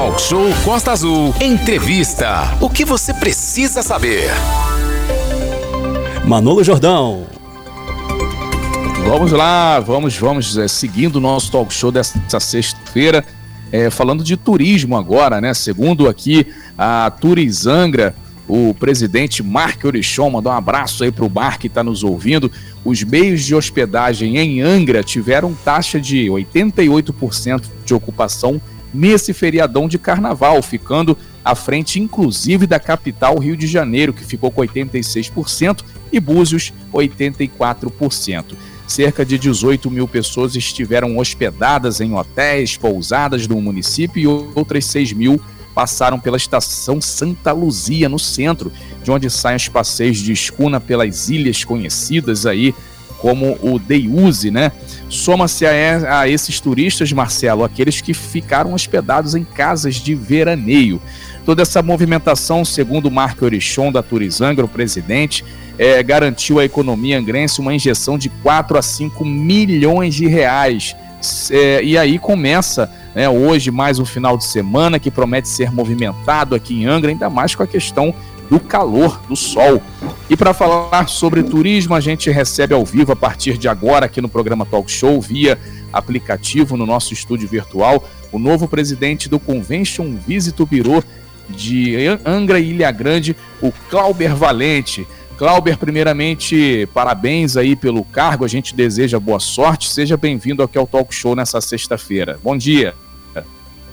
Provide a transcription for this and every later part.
Talk Show Costa Azul. Entrevista. O que você precisa saber? Manolo Jordão. Vamos lá, vamos, vamos é, seguindo o nosso talk show dessa sexta-feira, é, falando de turismo agora, né? Segundo aqui a Turizangra, o presidente Mark Orichon, mandou um abraço aí para o Mar que está nos ouvindo. Os meios de hospedagem em Angra tiveram taxa de 88% de ocupação nesse feriadão de carnaval, ficando à frente, inclusive, da capital Rio de Janeiro, que ficou com 86%, e Búzios, 84%. Cerca de 18 mil pessoas estiveram hospedadas em hotéis, pousadas do município e outras 6 mil passaram pela estação Santa Luzia, no centro, de onde saem os passeios de escuna pelas ilhas conhecidas aí como o Deiuse, né? Soma-se a, a, esses turistas, Marcelo, aqueles que ficaram hospedados em casas de veraneio. Toda essa movimentação, segundo Marco Orichon da Turizangra, o presidente, é, garantiu à economia angrense uma injeção de 4 a 5 milhões de reais. É, e aí começa né, hoje mais um final de semana que promete ser movimentado aqui em Angra, ainda mais com a questão do calor, do sol. E para falar sobre turismo, a gente recebe ao vivo a partir de agora aqui no programa Talk Show, via aplicativo no nosso estúdio virtual, o novo presidente do Convention Visit Bureau de Angra e Ilha Grande, o Clauber Valente. Clauber, primeiramente, parabéns aí pelo cargo, a gente deseja boa sorte, seja bem-vindo aqui ao Talk Show nessa sexta-feira. Bom dia.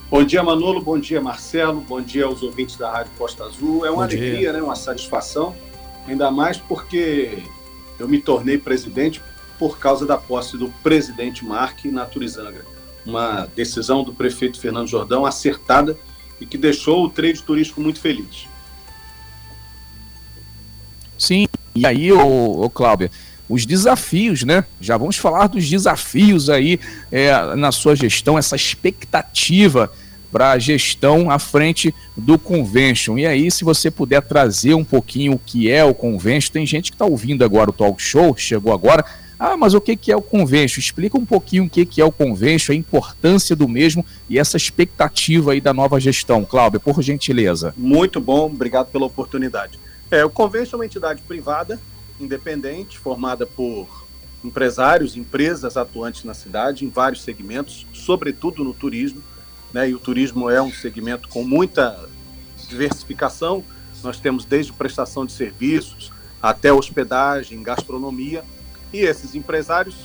Bom dia, Manolo. Bom dia, Marcelo. Bom dia aos ouvintes da Rádio Costa Azul. É uma Bom alegria, dia. né? uma satisfação, ainda mais porque eu me tornei presidente por causa da posse do presidente Mark na Turizangra. Uma decisão do prefeito Fernando Jordão acertada e que deixou o trade turístico muito feliz. Sim, e aí, ô, ô Cláudia, os desafios, né? Já vamos falar dos desafios aí é, na sua gestão, essa expectativa para a gestão à frente do convention. E aí, se você puder trazer um pouquinho o que é o convention, tem gente que está ouvindo agora o talk show, chegou agora. Ah, mas o que, que é o convention? Explica um pouquinho o que, que é o convention, a importância do mesmo e essa expectativa aí da nova gestão. Cláudia, por gentileza. Muito bom, obrigado pela oportunidade. É, o convention é uma entidade privada independente, formada por empresários, empresas atuantes na cidade, em vários segmentos, sobretudo no turismo. Né? E o turismo é um segmento com muita diversificação. Nós temos desde prestação de serviços até hospedagem, gastronomia. E esses empresários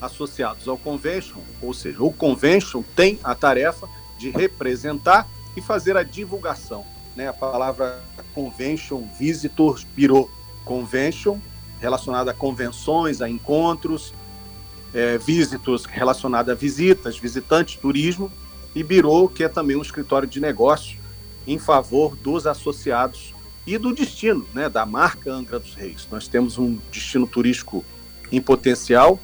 associados ao convention, ou seja, o convention tem a tarefa de representar e fazer a divulgação. Né? A palavra convention visitors bureau. Convention relacionada a convenções, a encontros, é, visitos relacionados a visitas, visitantes, turismo, e Birô, que é também um escritório de negócio em favor dos associados e do destino, né, da marca Angra dos Reis. Nós temos um destino turístico em potencial,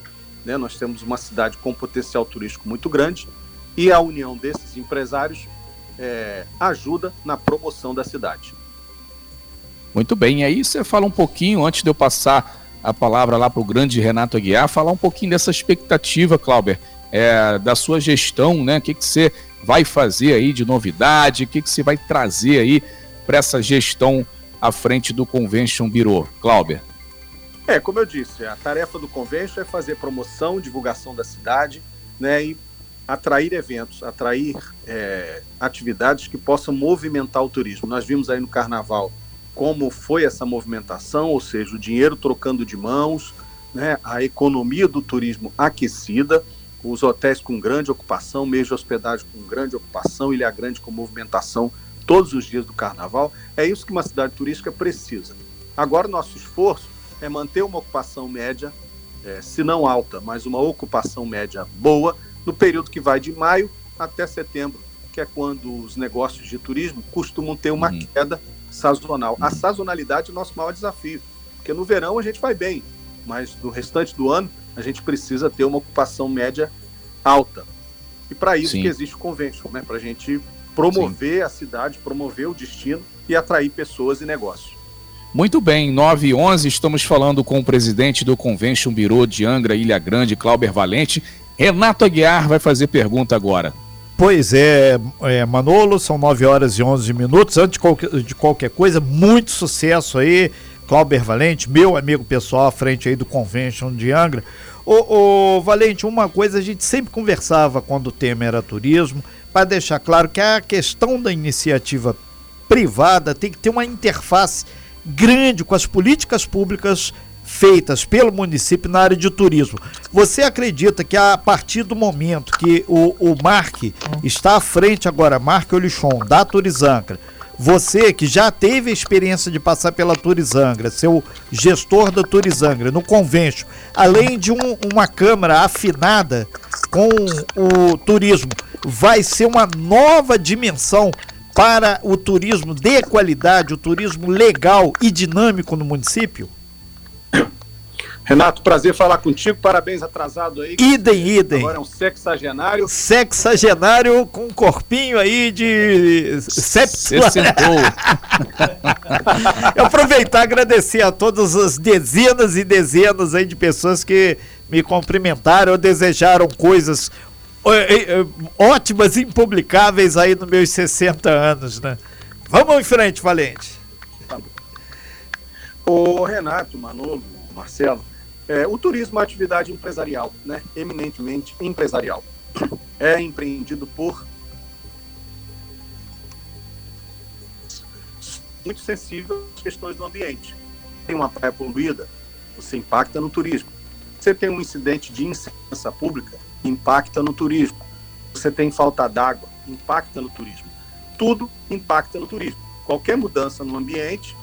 né, nós temos uma cidade com potencial turístico muito grande, e a união desses empresários é, ajuda na promoção da cidade. Muito bem, e aí você fala um pouquinho, antes de eu passar a palavra lá para o grande Renato Aguiar, falar um pouquinho dessa expectativa, Clauber, é, da sua gestão, né? O que, que você vai fazer aí de novidade, o que, que você vai trazer aí para essa gestão à frente do Convention Bureau, Clauber? É, como eu disse, a tarefa do Convention é fazer promoção, divulgação da cidade, né, e atrair eventos, atrair é, atividades que possam movimentar o turismo. Nós vimos aí no Carnaval como foi essa movimentação, ou seja, o dinheiro trocando de mãos, né, a economia do turismo aquecida, os hotéis com grande ocupação, mês de hospedagem com grande ocupação, Ilha Grande com movimentação todos os dias do carnaval. É isso que uma cidade turística precisa. Agora, nosso esforço é manter uma ocupação média, é, se não alta, mas uma ocupação média boa, no período que vai de maio até setembro, que é quando os negócios de turismo costumam ter uma uhum. queda sazonal. A sazonalidade é o nosso maior desafio, porque no verão a gente vai bem, mas no restante do ano a gente precisa ter uma ocupação média alta. E para isso Sim. que existe o convention, né? para a gente promover Sim. a cidade, promover o destino e atrair pessoas e negócios. Muito bem, 9 e 11, estamos falando com o presidente do Convention Bureau de Angra, Ilha Grande, Clauber Valente. Renato Aguiar vai fazer pergunta agora. Pois é, é, Manolo, são 9 horas e 11 minutos. Antes de qualquer, de qualquer coisa, muito sucesso aí, Clauber Valente, meu amigo pessoal à frente aí do Convention de Angra. Ô, ô, Valente, uma coisa a gente sempre conversava quando o tema era turismo, para deixar claro que a questão da iniciativa privada tem que ter uma interface grande com as políticas públicas feitas pelo município na área de turismo. Você acredita que a partir do momento que o, o Mark está à frente agora, Mark Olichon, da Turizangra, você que já teve a experiência de passar pela Turizangra, seu gestor da Turizangra, no convênio, além de um, uma câmara afinada com o turismo, vai ser uma nova dimensão para o turismo de qualidade, o turismo legal e dinâmico no município? Renato, prazer falar contigo. Parabéns atrasado aí. Idem, idem. Agora é um sexagenário. Sexagenário com um corpinho aí de septo. Aproveitar e agradecer a todas as dezenas e dezenas aí de pessoas que me cumprimentaram ou desejaram coisas ótimas, impublicáveis aí nos meus 60 anos, né? Vamos em frente, Valente. Ô Renato, Manolo, Marcelo, é, o turismo é uma atividade empresarial, né? eminentemente empresarial. É empreendido por muito sensível às questões do ambiente. Tem uma praia poluída, você impacta no turismo. Você tem um incidente de insegurança pública, impacta no turismo. Você tem falta d'água, impacta no turismo. Tudo impacta no turismo. Qualquer mudança no ambiente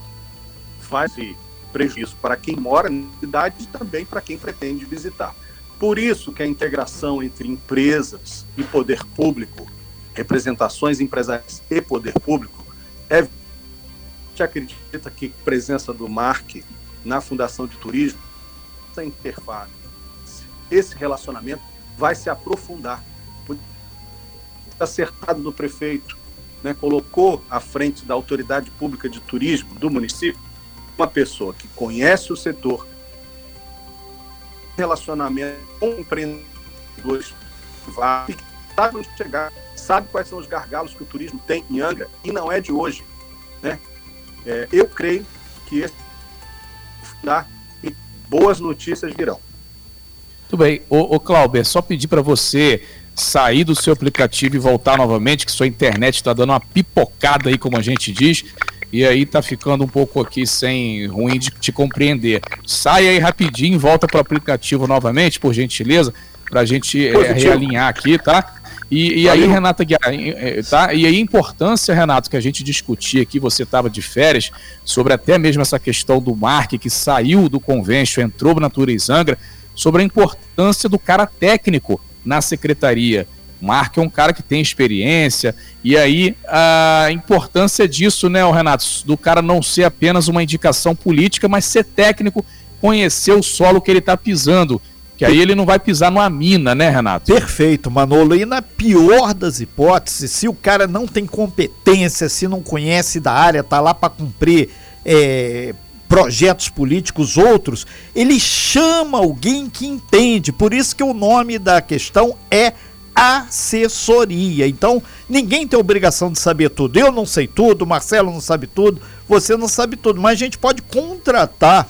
faz prejuízo para quem mora na cidade e também para quem pretende visitar. Por isso que a integração entre empresas e poder público, representações empresariais e poder público, é. A gente acredita que a presença do MARC na Fundação de Turismo, essa interface, esse relacionamento vai se aprofundar. Acertado do prefeito, né, colocou à frente da autoridade pública de turismo do município uma pessoa que conhece o setor, relacionamento com empreendedores sabe onde chegar, sabe quais são os gargalos que o turismo tem em Angra, e não é de hoje. Né? É, eu creio que esse e boas notícias virão. Muito bem. Ô, ô Clauber, só pedir para você sair do seu aplicativo e voltar novamente, que sua internet está dando uma pipocada aí, como a gente diz e aí tá ficando um pouco aqui sem ruim de te compreender. Sai aí rapidinho, volta pro aplicativo novamente, por gentileza, pra gente é, realinhar aqui, tá? E, e aí, Renata Guiar, é, tá? E aí a importância, Renato, que a gente discutia aqui, você estava de férias, sobre até mesmo essa questão do Mark que saiu do convênio, entrou na Turizangra, sobre a importância do cara técnico na secretaria. Mark é um cara que tem experiência, e aí a importância disso, né, Renato, do cara não ser apenas uma indicação política, mas ser técnico, conhecer o solo que ele está pisando. Que aí ele não vai pisar numa mina, né, Renato? Perfeito, Manolo. E na pior das hipóteses, se o cara não tem competência, se não conhece da área, tá lá para cumprir é, projetos políticos outros, ele chama alguém que entende. Por isso que o nome da questão é assessoria. Então, ninguém tem obrigação de saber tudo. Eu não sei tudo, Marcelo não sabe tudo, você não sabe tudo, mas a gente pode contratar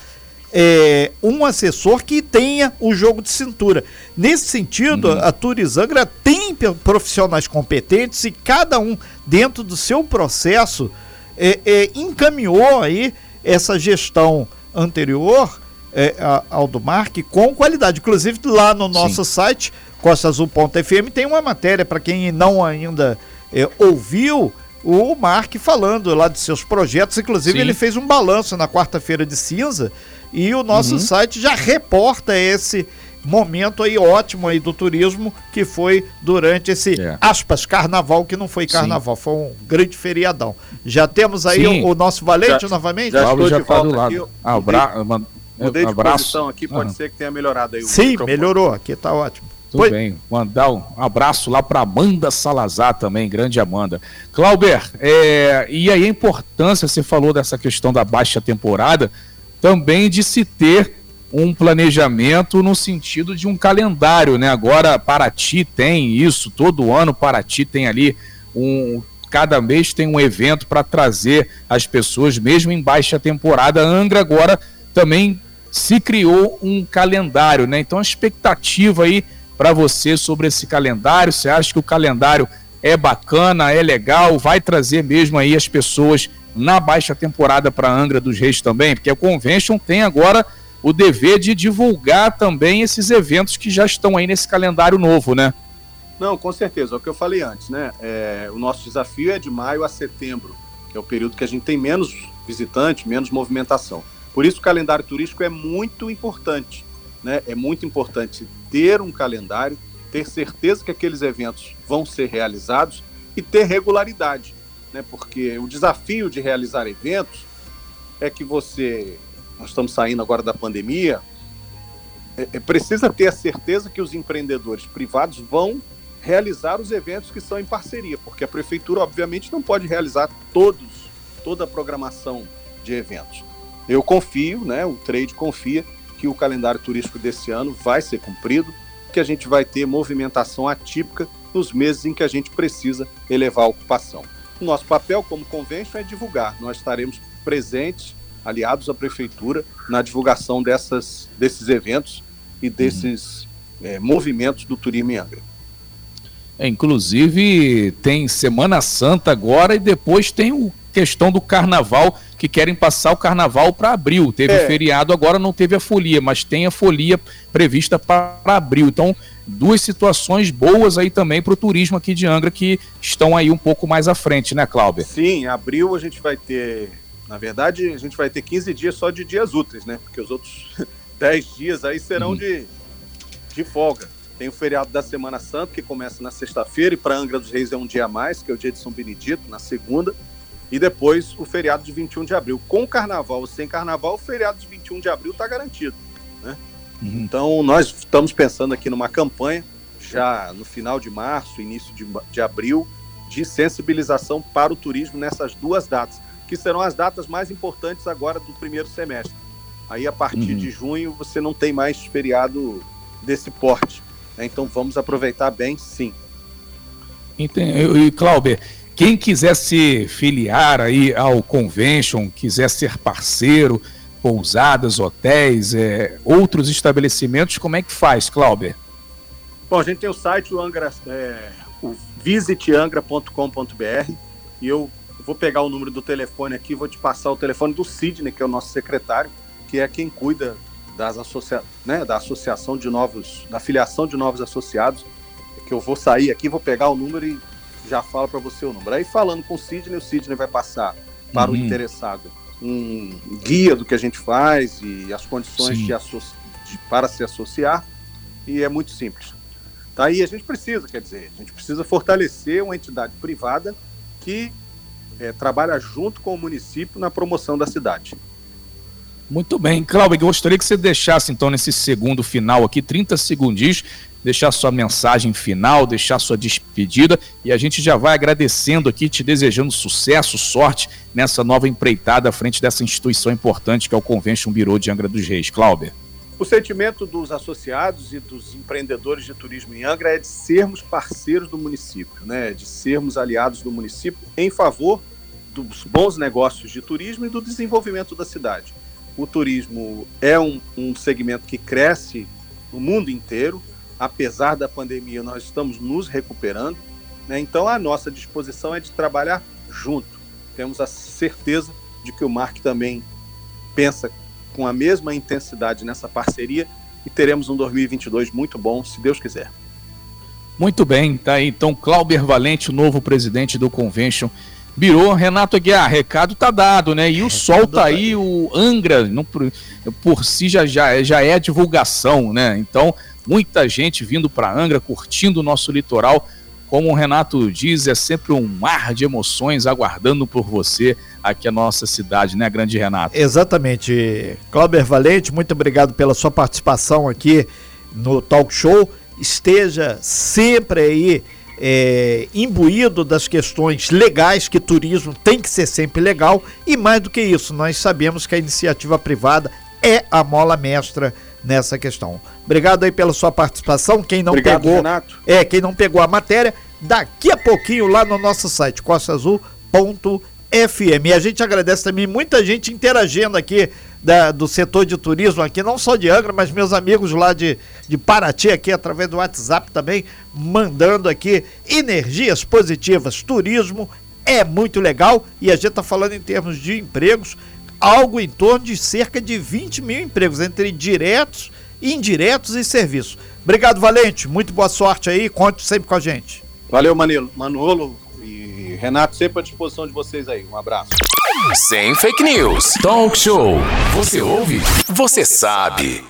é, um assessor que tenha o jogo de cintura. Nesse sentido, uhum. a Turizangra tem profissionais competentes e cada um, dentro do seu processo, é, é, encaminhou aí essa gestão anterior é, ao do Mark com qualidade. Inclusive, lá no nosso Sim. site costaazul.fm tem uma matéria para quem não ainda é, ouviu o Mark falando lá de seus projetos. Inclusive, Sim. ele fez um balanço na quarta-feira de cinza e o nosso uhum. site já reporta esse momento aí ótimo aí do turismo que foi durante esse é. aspas carnaval que não foi carnaval, Sim. foi um grande feriadão. Já temos aí o, o, nosso valente já, novamente. Já, estou já tá do lado. Aqui, ah, o Bra... Mudei de abraço. posição aqui, pode uhum. ser que tenha melhorado aí o Sim, microfone. melhorou, aqui tá ótimo. Tudo Oi? bem. Mandar um abraço lá para Amanda Salazar também, grande Amanda. Clauber, é, e aí a importância, você falou dessa questão da baixa temporada, também de se ter um planejamento no sentido de um calendário, né? Agora Paraty tem isso, todo ano Paraty tem ali um cada mês tem um evento para trazer as pessoas, mesmo em baixa temporada. Angra agora também se criou um calendário, né? Então a expectativa aí para você sobre esse calendário, você acha que o calendário é bacana, é legal, vai trazer mesmo aí as pessoas na baixa temporada para Angra dos Reis também, porque a Convention tem agora o dever de divulgar também esses eventos que já estão aí nesse calendário novo, né? Não, com certeza. É o que eu falei antes, né? É, o nosso desafio é de maio a setembro, que é o período que a gente tem menos visitante, menos movimentação. Por isso o calendário turístico é muito importante. Né? É muito importante ter um calendário, ter certeza que aqueles eventos vão ser realizados e ter regularidade. Né? Porque o desafio de realizar eventos é que você. Nós estamos saindo agora da pandemia, é, é, precisa ter a certeza que os empreendedores privados vão realizar os eventos que são em parceria, porque a prefeitura, obviamente, não pode realizar todos, toda a programação de eventos. Eu confio, né, o trade confia que o calendário turístico desse ano vai ser cumprido, que a gente vai ter movimentação atípica nos meses em que a gente precisa elevar a ocupação. Nosso papel como convention é divulgar. Nós estaremos presentes, aliados à prefeitura, na divulgação dessas, desses eventos e desses é, movimentos do turismo em Angra. É, inclusive, tem Semana Santa agora e depois tem o questão do carnaval, que querem passar o carnaval para abril. Teve é. o feriado, agora não teve a folia, mas tem a folia prevista para abril. Então, duas situações boas aí também para o turismo aqui de Angra, que estão aí um pouco mais à frente, né, Cláudio? Sim, abril a gente vai ter. Na verdade, a gente vai ter 15 dias só de dias úteis, né? Porque os outros 10 dias aí serão hum. de, de folga. Tem o feriado da Semana Santa, que começa na sexta-feira, e para Angra dos Reis é um dia a mais, que é o dia de São Benedito, na segunda. E depois o feriado de 21 de abril. Com carnaval ou sem carnaval, o feriado de 21 de abril está garantido. Né? Uhum. Então, nós estamos pensando aqui numa campanha, já no final de março, início de, de abril, de sensibilização para o turismo nessas duas datas, que serão as datas mais importantes agora do primeiro semestre. Aí, a partir uhum. de junho, você não tem mais feriado desse porte. Né? Então vamos aproveitar bem, sim. Entendi. E, Clauber, quem quiser se filiar aí ao Convention, quiser ser parceiro, pousadas, hotéis, é, outros estabelecimentos, como é que faz, Clauber? Bom, a gente tem o site o Angra, é, o visiteangra.com.br e eu vou pegar o número do telefone aqui, vou te passar o telefone do Sidney, que é o nosso secretário, que é quem cuida das associa né, da associação de novos, da filiação de novos associados, que eu vou sair aqui, vou pegar o número e já falo para você o número. Aí falando com o Sidney, o Sidney vai passar para uhum. o interessado um guia do que a gente faz e as condições de de, para se associar, e é muito simples. Tá aí a gente precisa, quer dizer, a gente precisa fortalecer uma entidade privada que é, trabalha junto com o município na promoção da cidade. Muito bem, Cláudio, gostaria que você deixasse então nesse segundo final aqui, 30 segundinhos, deixar sua mensagem final, deixar sua despedida e a gente já vai agradecendo aqui, te desejando sucesso, sorte nessa nova empreitada à frente dessa instituição importante que é o Convention Bureau de Angra dos Reis. Cláudio. O sentimento dos associados e dos empreendedores de turismo em Angra é de sermos parceiros do município, né? de sermos aliados do município em favor dos bons negócios de turismo e do desenvolvimento da cidade o turismo é um, um segmento que cresce no mundo inteiro. Apesar da pandemia, nós estamos nos recuperando. Né? Então, a nossa disposição é de trabalhar junto. Temos a certeza de que o Mark também pensa com a mesma intensidade nessa parceria e teremos um 2022 muito bom, se Deus quiser. Muito bem, tá aí então Clauber Valente, novo presidente do Convention Birou, Renato Aguiar, recado tá dado, né? E o sol tá aí, o Angra, não, por, por si já, já, já é divulgação, né? Então, muita gente vindo para Angra, curtindo o nosso litoral. Como o Renato diz, é sempre um mar de emoções aguardando por você aqui a nossa cidade, né, grande Renato? Exatamente. Cláudio Valente, muito obrigado pela sua participação aqui no Talk Show. Esteja sempre aí é, imbuído das questões legais, que turismo tem que ser sempre legal, e mais do que isso, nós sabemos que a iniciativa privada é a mola mestra nessa questão. Obrigado aí pela sua participação. Quem não Obrigado, pegou, Renato. é quem não pegou a matéria, daqui a pouquinho lá no nosso site costaazul.fm. E a gente agradece também muita gente interagindo aqui da, do setor de turismo aqui, não só de Angra, mas meus amigos lá de, de Paraty aqui através do WhatsApp também mandando aqui energias positivas. Turismo é muito legal e a gente está falando em termos de empregos, algo em torno de cerca de 20 mil empregos, entre diretos, indiretos e serviços. Obrigado, Valente. Muito boa sorte aí. Conte sempre com a gente. Valeu, Manilo. Manolo e Renato, sempre à disposição de vocês aí. Um abraço. Sem fake news. Talk show. Você ouve? Você sabe.